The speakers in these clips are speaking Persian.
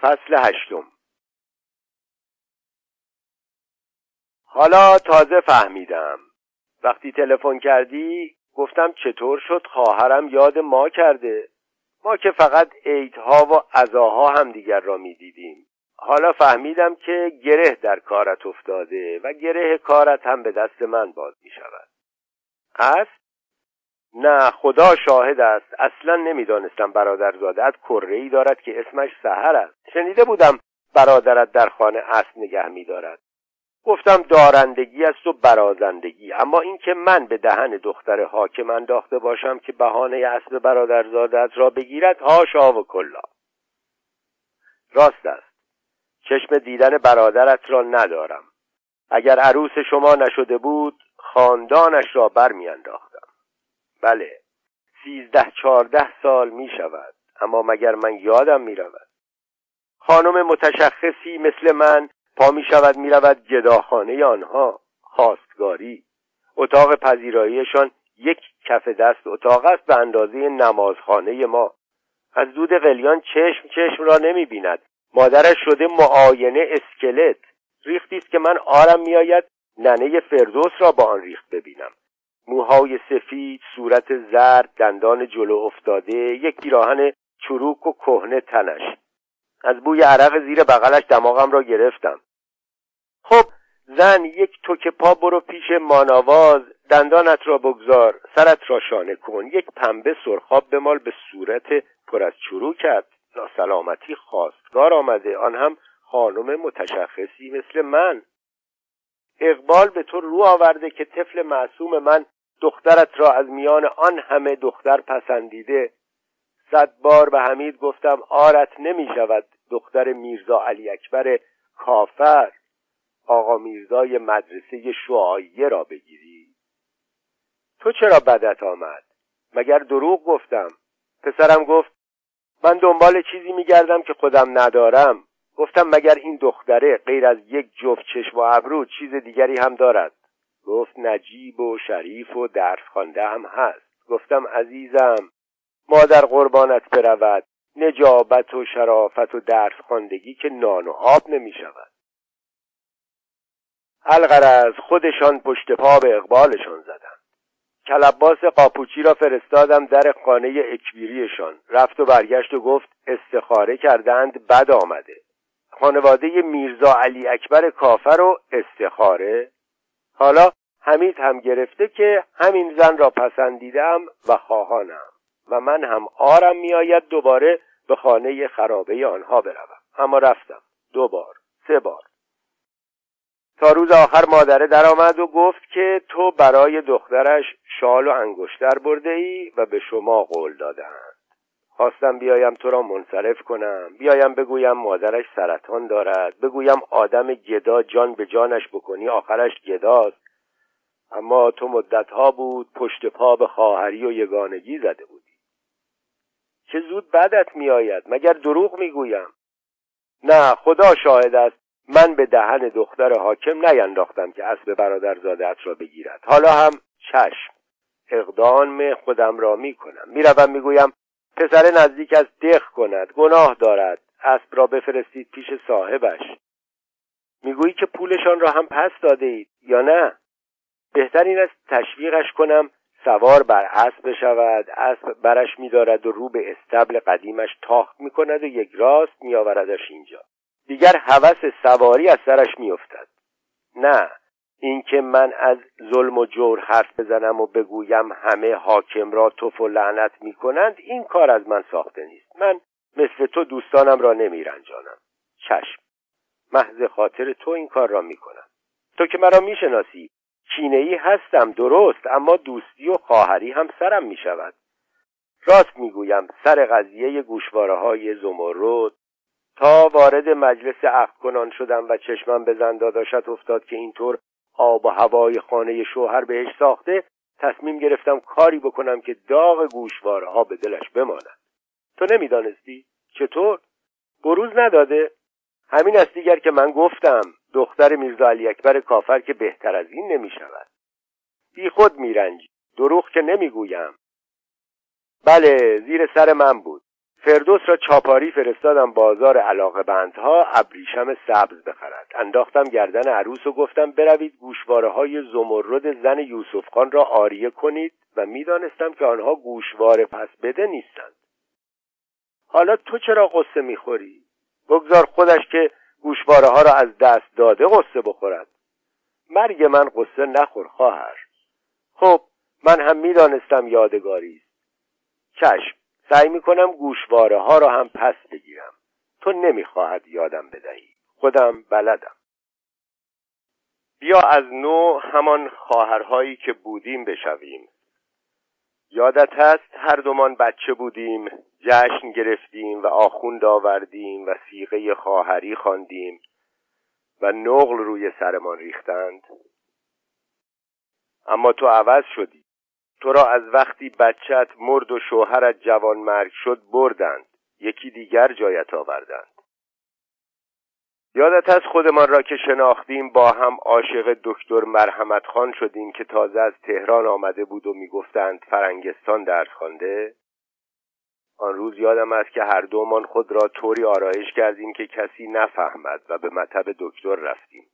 فصل هشتم. حالا تازه فهمیدم. وقتی تلفن کردی گفتم چطور شد خواهرم یاد ما کرده؟ ما که فقط عیدها و عزاها هم دیگر را می‌دیدیم. حالا فهمیدم که گره در کارت افتاده و گره کارت هم به دست من باز می شود است؟ نه خدا شاهد است. اصلا نمی‌دانستم برادرزادت کره ای دارد که اسمش سهر است. شنیده بودم برادرت در خانه اسب نگه میدارد. گفتم دارندگی است و برازندگی. اما اینکه من به دهن دختر حاکم انداخته باشم که بهانه اسب برادرزادت را بگیرد هاشا و کلا. راست است. چشم دیدن برادرت را ندارم. اگر عروس شما نشده بود خاندانش را برمیانداختم. بله. سیزده چهارده سال می شود. اما مگر من یادم می رود؟ خانم متشخصی مثل من پا می شود می رود گداخانه آنها. خواستگاری. اتاق پذیراییشان یک کف دست اتاق است به اندازه نمازخانه ما. از دود قلیان چشم چشم را نمی بیند. مادرش شده معاینه اسکلت. ریختی است که من آرم میآید ننه فردوس را با آن ریخت ببینم. موهای سفید صورت زرد دندان جلو افتاده یک پیراهن چروک و کهنه تنش. از بوی عرق زیر بغلش دماغم را گرفتم. خب زن یک توک پا برو پیش ماناواز دندانت را بگذار سرت را شانه کن. یک پنبه سرخاب بمال به صورت پر از چروکت ناسلامتی خواستگار آمده. آن هم خانم متشخصی مثل من. اقبال به تو رو آورده که طفل معصوم من دخترت را از میان آن همه دختر پسندیده. صد بار به حمید گفتم آرت نمی شود دختر میرزا علی اکبر کافر. آقا میرزای مدرسه شعایه را بگیری. تو چرا بدت آمد؟ مگر دروغ گفتم؟ پسرم گفت من دنبال چیزی میگردم که خودم ندارم. گفتم مگر این دختره غیر از یک جفت چشم و ابرو چیز دیگری هم دارد؟ گفت نجیب و شریف و درس خوانده هم هست. گفتم عزیزم مادر قربانت برود نجابت و شرافت و درس خواندگی که نان و آب نمی شود. الغرض خودشان پشت پا به اقبالشان زدن کلباس قاپوچی را فرستادم در خانه اکبیریشان. رفت و برگشت و گفت استخاره کردند بد آمده. خانواده میرزا علی اکبر کافر و استخاره؟ حالا حمید هم گرفته که همین زن را پسندیدم و خواهانم. و من هم آرم میآید دوباره به خانه خرابه آنها بروم. اما رفتم. دو بار. سه بار. تا روز آخر مادره درآمد و گفت که تو برای دخترش شال و انگشتر برده ای و به شما قول دادند خواستم بیایم تو را منصرف کنم. بیایم بگویم مادرش سرطان دارد. بگویم آدم گدا جان به جانش بکنی آخرش گداست. اما تو مدتها بود پشت پا به خواهری و یگانگی زده بودی. چه زود بدت میآید مگر دروغ می‌گویم؟ نه خدا شاهد است. من به دهن دختر حاکم نینداختم که اسب برادرزادت را بگیرد. حالا هم چشم اقدام خودم را می‌کنم. می‌روم می‌گویم پسر نزدیک از دق کند گناه دارد. اسب را بفرستید پیش صاحبش. می‌گویی که پولشان را هم پس داده اید یا نه؟ بهتر این است تشویقش کنم سوار بر اسب بشود اسب برش میدارد و رو به استبل قدیمش تاخت می‌کند و یک راست میآوردش اینجا. دیگر هوس سواری از سرش میافتد. نه اینکه من از ظلم و جور حرف بزنم و بگویم همه حاکم را توف و لعنت می‌کنند این کار از من ساخته نیست. من مثل تو دوستانم را نمیرنجانم. چشم. محض خاطر تو این کار را می‌کنم. تو که مرا می‌شناسی. کینهای هستم درست اما دوستی و خواهری هم سرم می‌شود. راست می‌گویم سر قضیه گوشواره های زمرد. تا وارد مجلس عقد کنان شدم و چشمم به زنداداشت افتاد که اینطور آب و هوای خانه شوهر بهش ساخته تصمیم گرفتم کاری بکنم که داغ گوشواره ها به دلش بماند. تو نمی‌دانستی؟ چطور؟ بروز نداده. همین است دیگر که من گفتم. دختر میرزا علی اکبر کافر که بهتر از این نمی شود بی خود میرنجی. دروغ که نمی‌گویم. بله زیر سر من بود. فردوس را چاپاری فرستادم بازار علاقه بندها ابریشم سبز بخرد. انداختم گردن عروس و گفتم بروید گوشواره های زمرد زن یوسف خان را آریه کنید و می‌دانستم که آنها گوشواره پس بده نیستند. حالا تو چرا قصه می‌خوری؟ بگذار خودش که گوشواره ها را از دست داده قصه بخورد. مرگ من قصه نخور خواهر. خب من هم می‌دانستم یادگاری است. چشم سعی می‌کنم گوشواره ها را هم پس بگیرم. تو نمی‌خواهد یادم بدهی. خودم بلدم. بیا از نو همان خواهرهایی که بودیم بشویم. یادت هست هر دومان بچه بودیم جشن گرفتیم و آخوند آوردیم و سیغه خواهری خواندیم و نقل روی سرمان ریختند؟ اما تو عوض شدی. تو را از وقتی بچت مرد و شوهرت جوان مرگ شد بردند. یکی دیگر جایت آوردند. یادت از خودمان را که شناختیم با هم عاشق دکتر مرحمت خان شدیم که تازه از تهران آمده بود و می‌گفتند فرنگستان درس خوانده؟ آن روز یادم است که هر دومان خود را طوری آرایش کردیم که کسی نفهمد و به مطب دکتر رفتیم.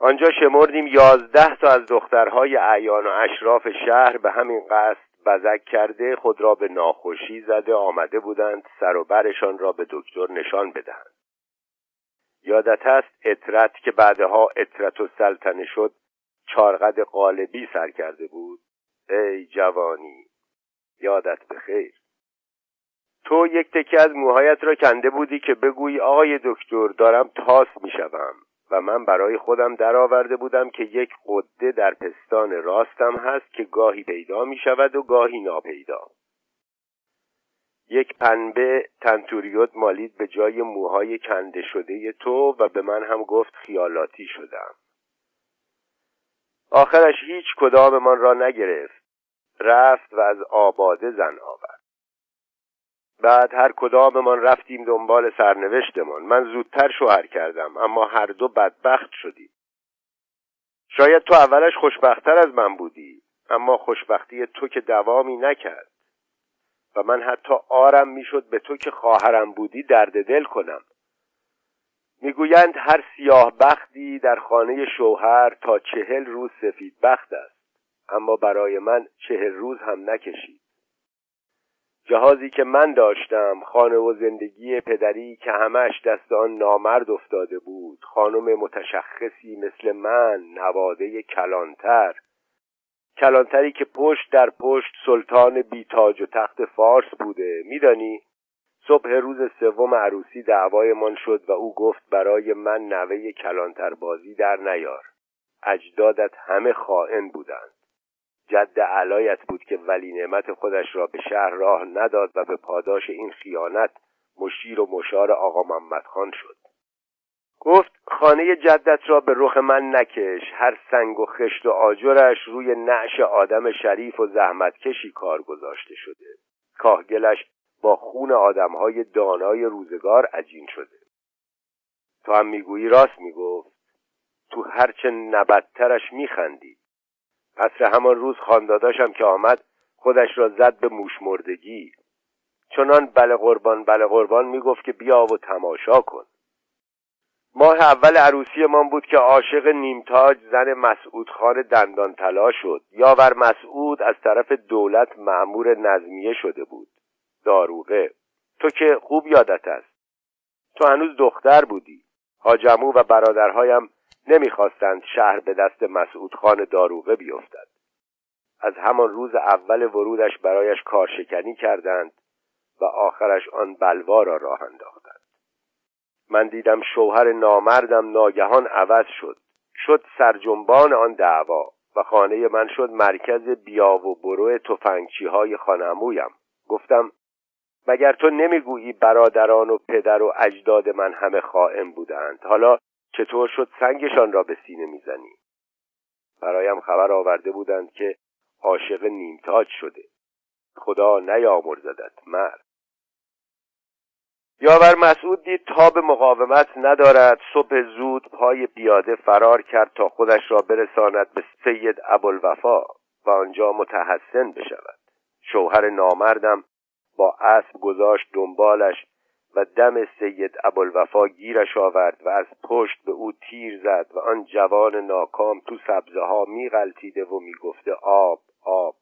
آنجا شمردیم یازده تا از دخترهای اعیان و اشراف شهر به همین قصد بزک کرده خود را به ناخوشی زده آمده بودند سر و برشان را به دکتر نشان بدهند. یادت است اطرت که بعدها اطرت و سلطنه شد چارقد قالبی سر کرده بود؟ ای جوانی یادت بخیر تو یک تکه از موهایت را کنده بودی که بگویی آقای دکتر دارم تاس می‌شوم و من برای خودم درآورده بودم که یک قده در پستان راستم هست که گاهی پیدا می شود و گاهی ناپیدا. یک پنبه تنتوریوت مالید به جای موهای کنده شده تو و به من هم گفت خیالاتی شدم. آخرش هیچ کداممان را نگرفت. رفت و از آباده زن آورد. بعد هر کداممان رفتیم دنبال سرنوشتمان. من زودتر شوهر کردم اما هر دو بدبخت شدیم. شاید تو اولش خوشبختتر از من بودی اما خوشبختی تو که دوامی نکرد. من حتی آرم می‌شد به تو که خواهرم بودی درد دل کنم. می‌گویند هر سیاه بختی در خانه شوهر تا چهل روز سفید بخت است. اما برای من چهل روز هم نکشید. جهازی که من داشتم خانه و زندگی پدری که همش دست آن نامرد افتاده بود خانم متشخصی مثل من نواده کلانتر. کلانتری که پشت در پشت سلطان بیتاج و تخت فارس بوده میدانی؟ صبح روز سوم عروسی دعوایمان شد و او گفت برای من نوه کلانتر بازی در نیار. اجدادت همه خائن بودند. جد علایت بود که ولی نعمت خودش را به شهر راه نداد و به پاداش این خیانت مشیر و مشار آقا محمد خان شد. گفت خانه جدت را به رخ من نکش. هر سنگ و خشت و آجرش روی نعش آدم شریف و زحمتکشی کار گذاشته شده. کاهگلش با خون آدمهای دانای روزگار عجین شده. تو هم می‌گویی؟ راست می‌گفت. تو هرچه نبدترش میخندی. پس همان روز خانداداشم که آمد خودش را زد به موش مردگی. چنان بله قربان بله قربان می‌گفت که بیا و تماشا کن. ماه اول عروسی من بود که عاشق نیمتاج زن مسعود خان دندان طلا شد. یاور مسعود از طرف دولت معمور نظمیه شده بود. داروغه. تو که خوب یادت است. تو هنوز دختر بودی. حاجمو و برادرهایم نمی‌خواستند شهر به دست مسعود خان داروغه بیفتد. از همان روز اول ورودش برایش کارشکنی کردند و آخرش آن بلوا را راه انداختند. من دیدم شوهر نامردم ناگهان عوض شد. شد سرجنبان آن دعوا و خانه من شد مرکز بیا و برو تفنگچی های خانمویم گفتم مگر تو نمی‌گویی برادران و پدر و اجداد من همه خائن بودند؟ حالا چطور شد سنگشان را به سینه می‌زنی؟ برایم خبر آورده بودند که عاشق نیمتاج شده. خدا نیامرزدت مرد. یاور مسعود دید تاب مقاومت ندارد صبح زود پای پیاده فرار کرد تا خودش را برساند به سید ابوالوفا و آنجا متحسن بشود. شوهر نامردم با اسب گذاشت دنبالش و دم سید ابوالوفا گیرش آورد و از پشت به او تیر زد و آن جوان ناکام تو سبزه ها میغلطیده و می‌گفته آب آب.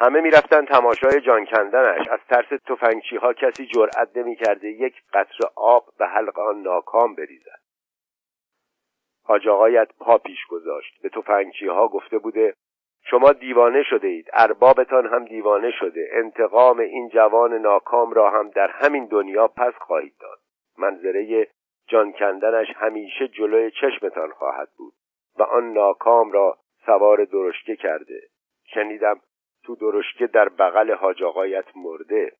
همه می‌رفتن تماشای جان کندنش. از ترس تفنگچی ها کسی جرأت نمی‌کرده یک قطره آب به حلق آن ناکام بریزد. حاج آقایت پا پیش گذاشت. به تفنگچی ها گفته بوده شما دیوانه شده اید. اربابتان هم دیوانه شده. انتقام این جوان ناکام را هم در همین دنیا پس خواهید داد. منظره جان کندنش همیشه جلوی چشمتان خواهد بود و آن ناکام را سوار درشکه کرده. شنیدم تو درشکه در بغل حاج آقایت مرده.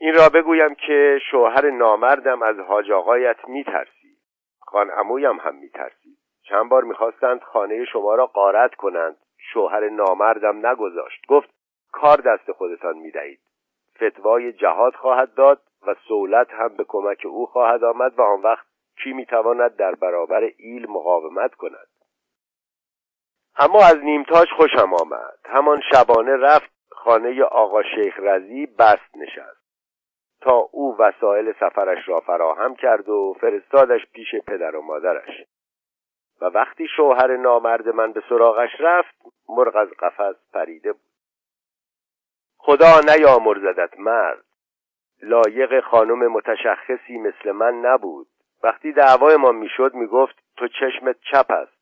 این را بگویم که شوهر نامردم از حاج آقایت میترسی. خان عمویم هم میترسی. چند بار می‌خواستند خانه شما را قارت کنند. شوهر نامردم نگذاشت. گفت کار دست خودتان می‌دهید. فتوای جهاد خواهد داد و سولت هم به کمک او خواهد آمد و آن وقت کی می‌تواند در برابر ایل مقاومت کند. اما از نیمتاج خوشم آمد. همان شبانه رفت خانه آقا شیخ رزی بست نشست. تا او وسایل سفرش را فراهم کرد و فرستادش پیش پدر و مادرش. و وقتی شوهر نامرد من به سراغش رفت مرغ از قفس پریده بود. خدا نیامرزدت مرد. لایق خانم متشخصی مثل من نبود. وقتی دعوای ما می‌شد می‌گفت تو چشمت چپ است.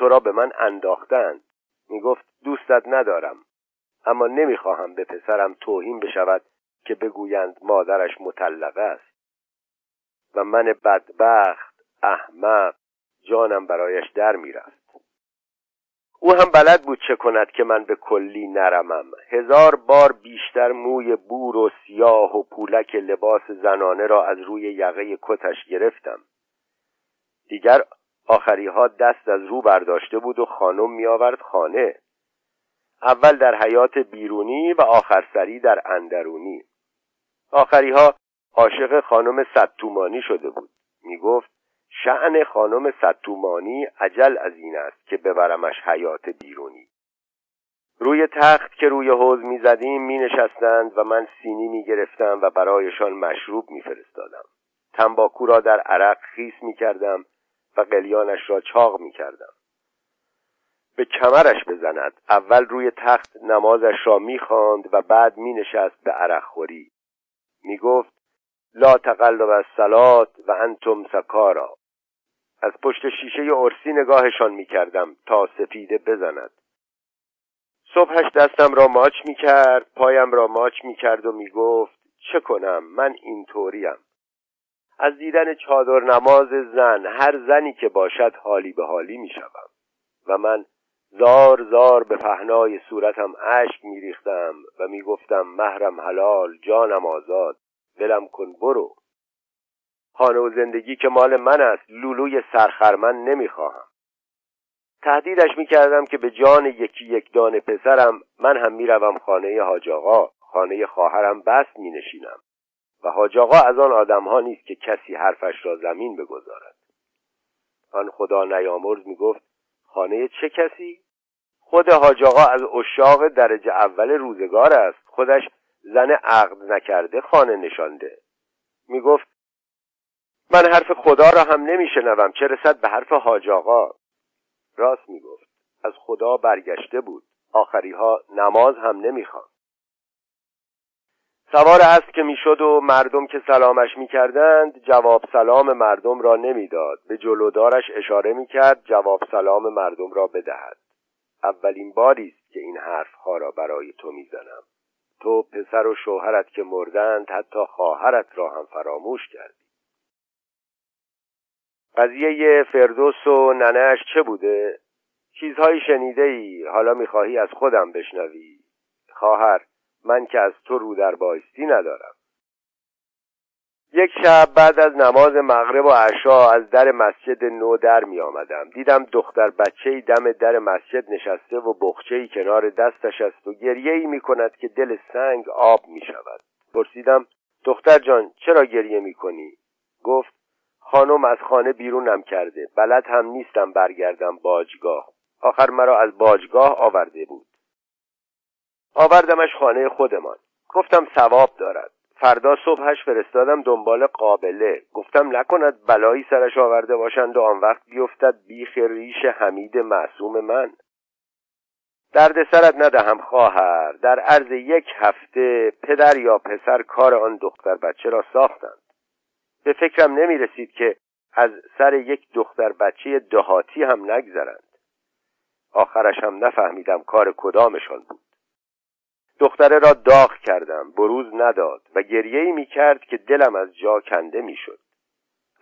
تو را به من انداختند. می‌گفت دوستت ندارم اما نمی‌خواهم به پسرم توهین بشود که بگویند مادرش مطلقه است. و من بدبخت احمق جانم برایش در می‌رفت. او هم بلد بود چه کند که من به کلی نرمم. هزار بار بیشتر موی بور و سیاه و پولک لباس زنانه را از روی یقه کتش گرفتم. دیگر آخری ها دست از رو برداشته بود و خانم می آورد خانه. اول در حیات بیرونی و آخر سری در اندرونی. آخری ها عاشق خانم ستومانی شده بود. می گفت شعن خانم ستومانی عجل از این است که ببرمش حیات بیرونی. روی تخت که روی حوز می زدیم می نشستند و من سینی می گرفتم و برایشان مشروب می فرستادم تنباکو را در عرق خیس می کردم و قلیانش را چاق می کردم به کمرش بزند. اول روی تخت نمازش را می خواند و بعد می نشست به عرق خوری. می گفت لا تقلب الصلات و انتم سکارا. از پشت شیشه ارسی نگاهشان می کردم تا سفیده بزند. صبحش دستم را ماچ می کرد پایم را ماچ می کرد و می گفت چه کنم من اینطوریم. از دیدن چادر نماز زن هر زنی که باشد حالی به حالی می شدم و من زار زار به پهنای صورتم اشک می ریختم و می گفتم مهرم حلال جانم آزاد دلم کن برو. خانه و زندگی که مال من است لولوی سرخرمن نمی‌خواهم تهدیدش می‌کردم که به جان یکی یک دانه پسرم من هم می‌روم خانه حاج آقا خانه خواهرم بست مینشینم و حاج آقا از آن آدمها نیست که کسی حرفش را زمین بگذارد. آن خدا نیامرز می‌گفت خانه چه کسی؟ خود حاج آقا از اشاق درجه اول روزگار است. خودش زن عقد نکرده خانه نشانده. می‌گفت من حرف خدا را هم نمیشنوم. چه رسد به حرف حاج آقا؟ راست می‌گفت از خدا برگشته بود. آخری ها نماز هم نمی‌خوان. سوار است که می‌شد و مردم که سلامش می‌کردند جواب سلام مردم را نمی‌داد. به جلودارش اشاره می‌کرد جواب سلام مردم را بدهد. اولین باری است که این حرف ها را برای تو می‌زنم. تو پسر و شوهرت که مردند حتی خواهرت را هم فراموش کردی. قضیه فردوس و ننهش چه بوده؟ چیزهایی شنیده ای حالا می‌خواهی از خودم بشنوی؟ خواهر من که از تو رو در بایستی ندارم. یک شب بعد از نماز مغرب و عشا از در مسجد نو در می آمدم. دیدم دختر بچه دم در مسجد نشسته و بخچه کنار دستش است و گریه ای می کند که دل سنگ آب می شود. پرسیدم دختر جان چرا گریه می کنی؟ گفت خانم از خانه بیرونم کرده. بلد هم نیستم برگردم باجگاه. آخر مرا از باجگاه آورده بود. آوردمش خانه خودمان. گفتم ثواب دارد. فردا صبحش فرستادم دنبال قابله. گفتم نکند بلایی سرش آورده باشند و آن وقت بیفتد بیخ ریش حمید معصوم من. درد سرت ندهم خواهر. در عرض یک هفته پدر یا پسر کار آن دختر بچه را ساختند. به فکرم نمی رسید که از سر یک دختر بچه دهاتی هم نگذرند. آخرش هم نفهمیدم کار کدامشان بود. دختره را داغ کردم بروز نداد و گریه می کرد که دلم از جا کنده می شد.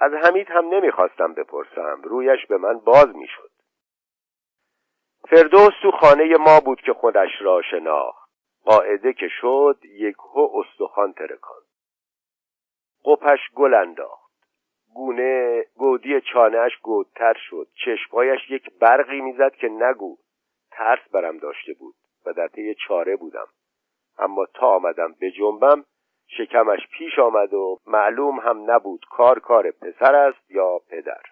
از حمید هم نمی‌خواستم بپرسم رویش به من باز می شد. فردوس تو خانه ما بود که خودش را شناخت. قاعده که شد یک هو استخوان ترکان. قپش گل انداخت. گونه گودی چانهش گودتر شد. چشمهایش یک برقی می‌زد که نگو. ترس برم داشته بود و در طی چاره بودم. اما تا آمدم به جنبم شکمش پیش آمد و معلوم هم نبود کار کار پسر است یا پدر.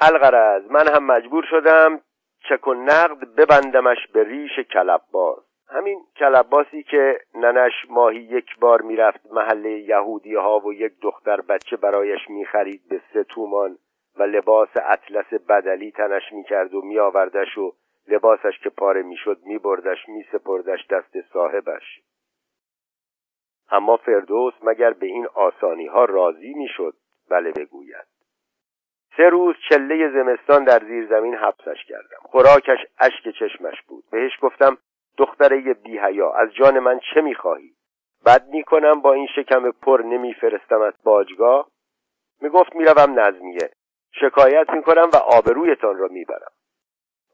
الغرض من هم مجبور شدم چک و نقد ببندمش به ریش کلباز همین کلباسی که ننش ماهی یک بار می‌رفت محله یهودی ها و یک دختر بچه برایش می‌خرید به سه تومان و لباس اطلس بدلی تنش می‌کرد و میآوردش و لباسش که پاره می‌شد میبردش میسپردش دست صاحبش. اما فردوس مگر به این آسانی ها راضی می‌شد؟ بله بگوید. سه روز چله زمستان در زیر زمین حبسش کردم. خوراکش اشک چشمش بود. بهش گفتم دختره بیهیا از جان من چه می‌خواهی؟ بد می‌کنم با این شکم پر نمیفرستمت باجگاه؟ می‌گفت می‌روم نظمیه. شکایت می‌کنم و آبرویتان را می‌برم.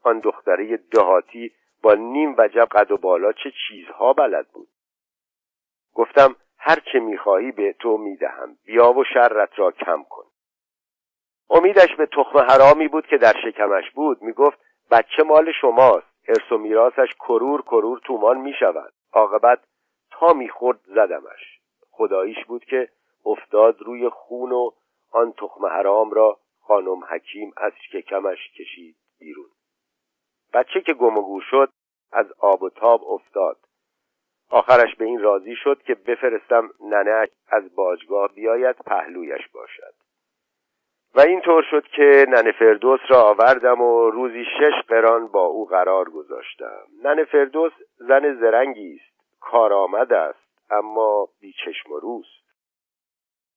آن دختره دهاتی با نیم وجب قد و بالا چه چیزها بلد بود. گفتم هر چه می‌خواهی به تو می‌دهم. بیا و شرت را کم کن. امیدش به تخم حرامی بود که در شکمش بود. می‌گفت بچه مال شماست. ارث و میراثش کرور کرور تومان می‌شود. عاقبت تا می‌خورد زدمش. خداییش بود که افتاد روی خون و آن تخم حرام را خانم حکیم از شکمش کشید بیرون. بچه که گم و گور شد از آب و تاب افتاد. آخرش به این راضی شد که بفرستم ننه از باجگاه بیاید پهلویش باشد. و این طور شد که ننه فردوس را آوردم و روزی شش قران با او قرار گذاشتم. ننه فردوس زن زرنگی است کارآمد است اما بیچشم و روست.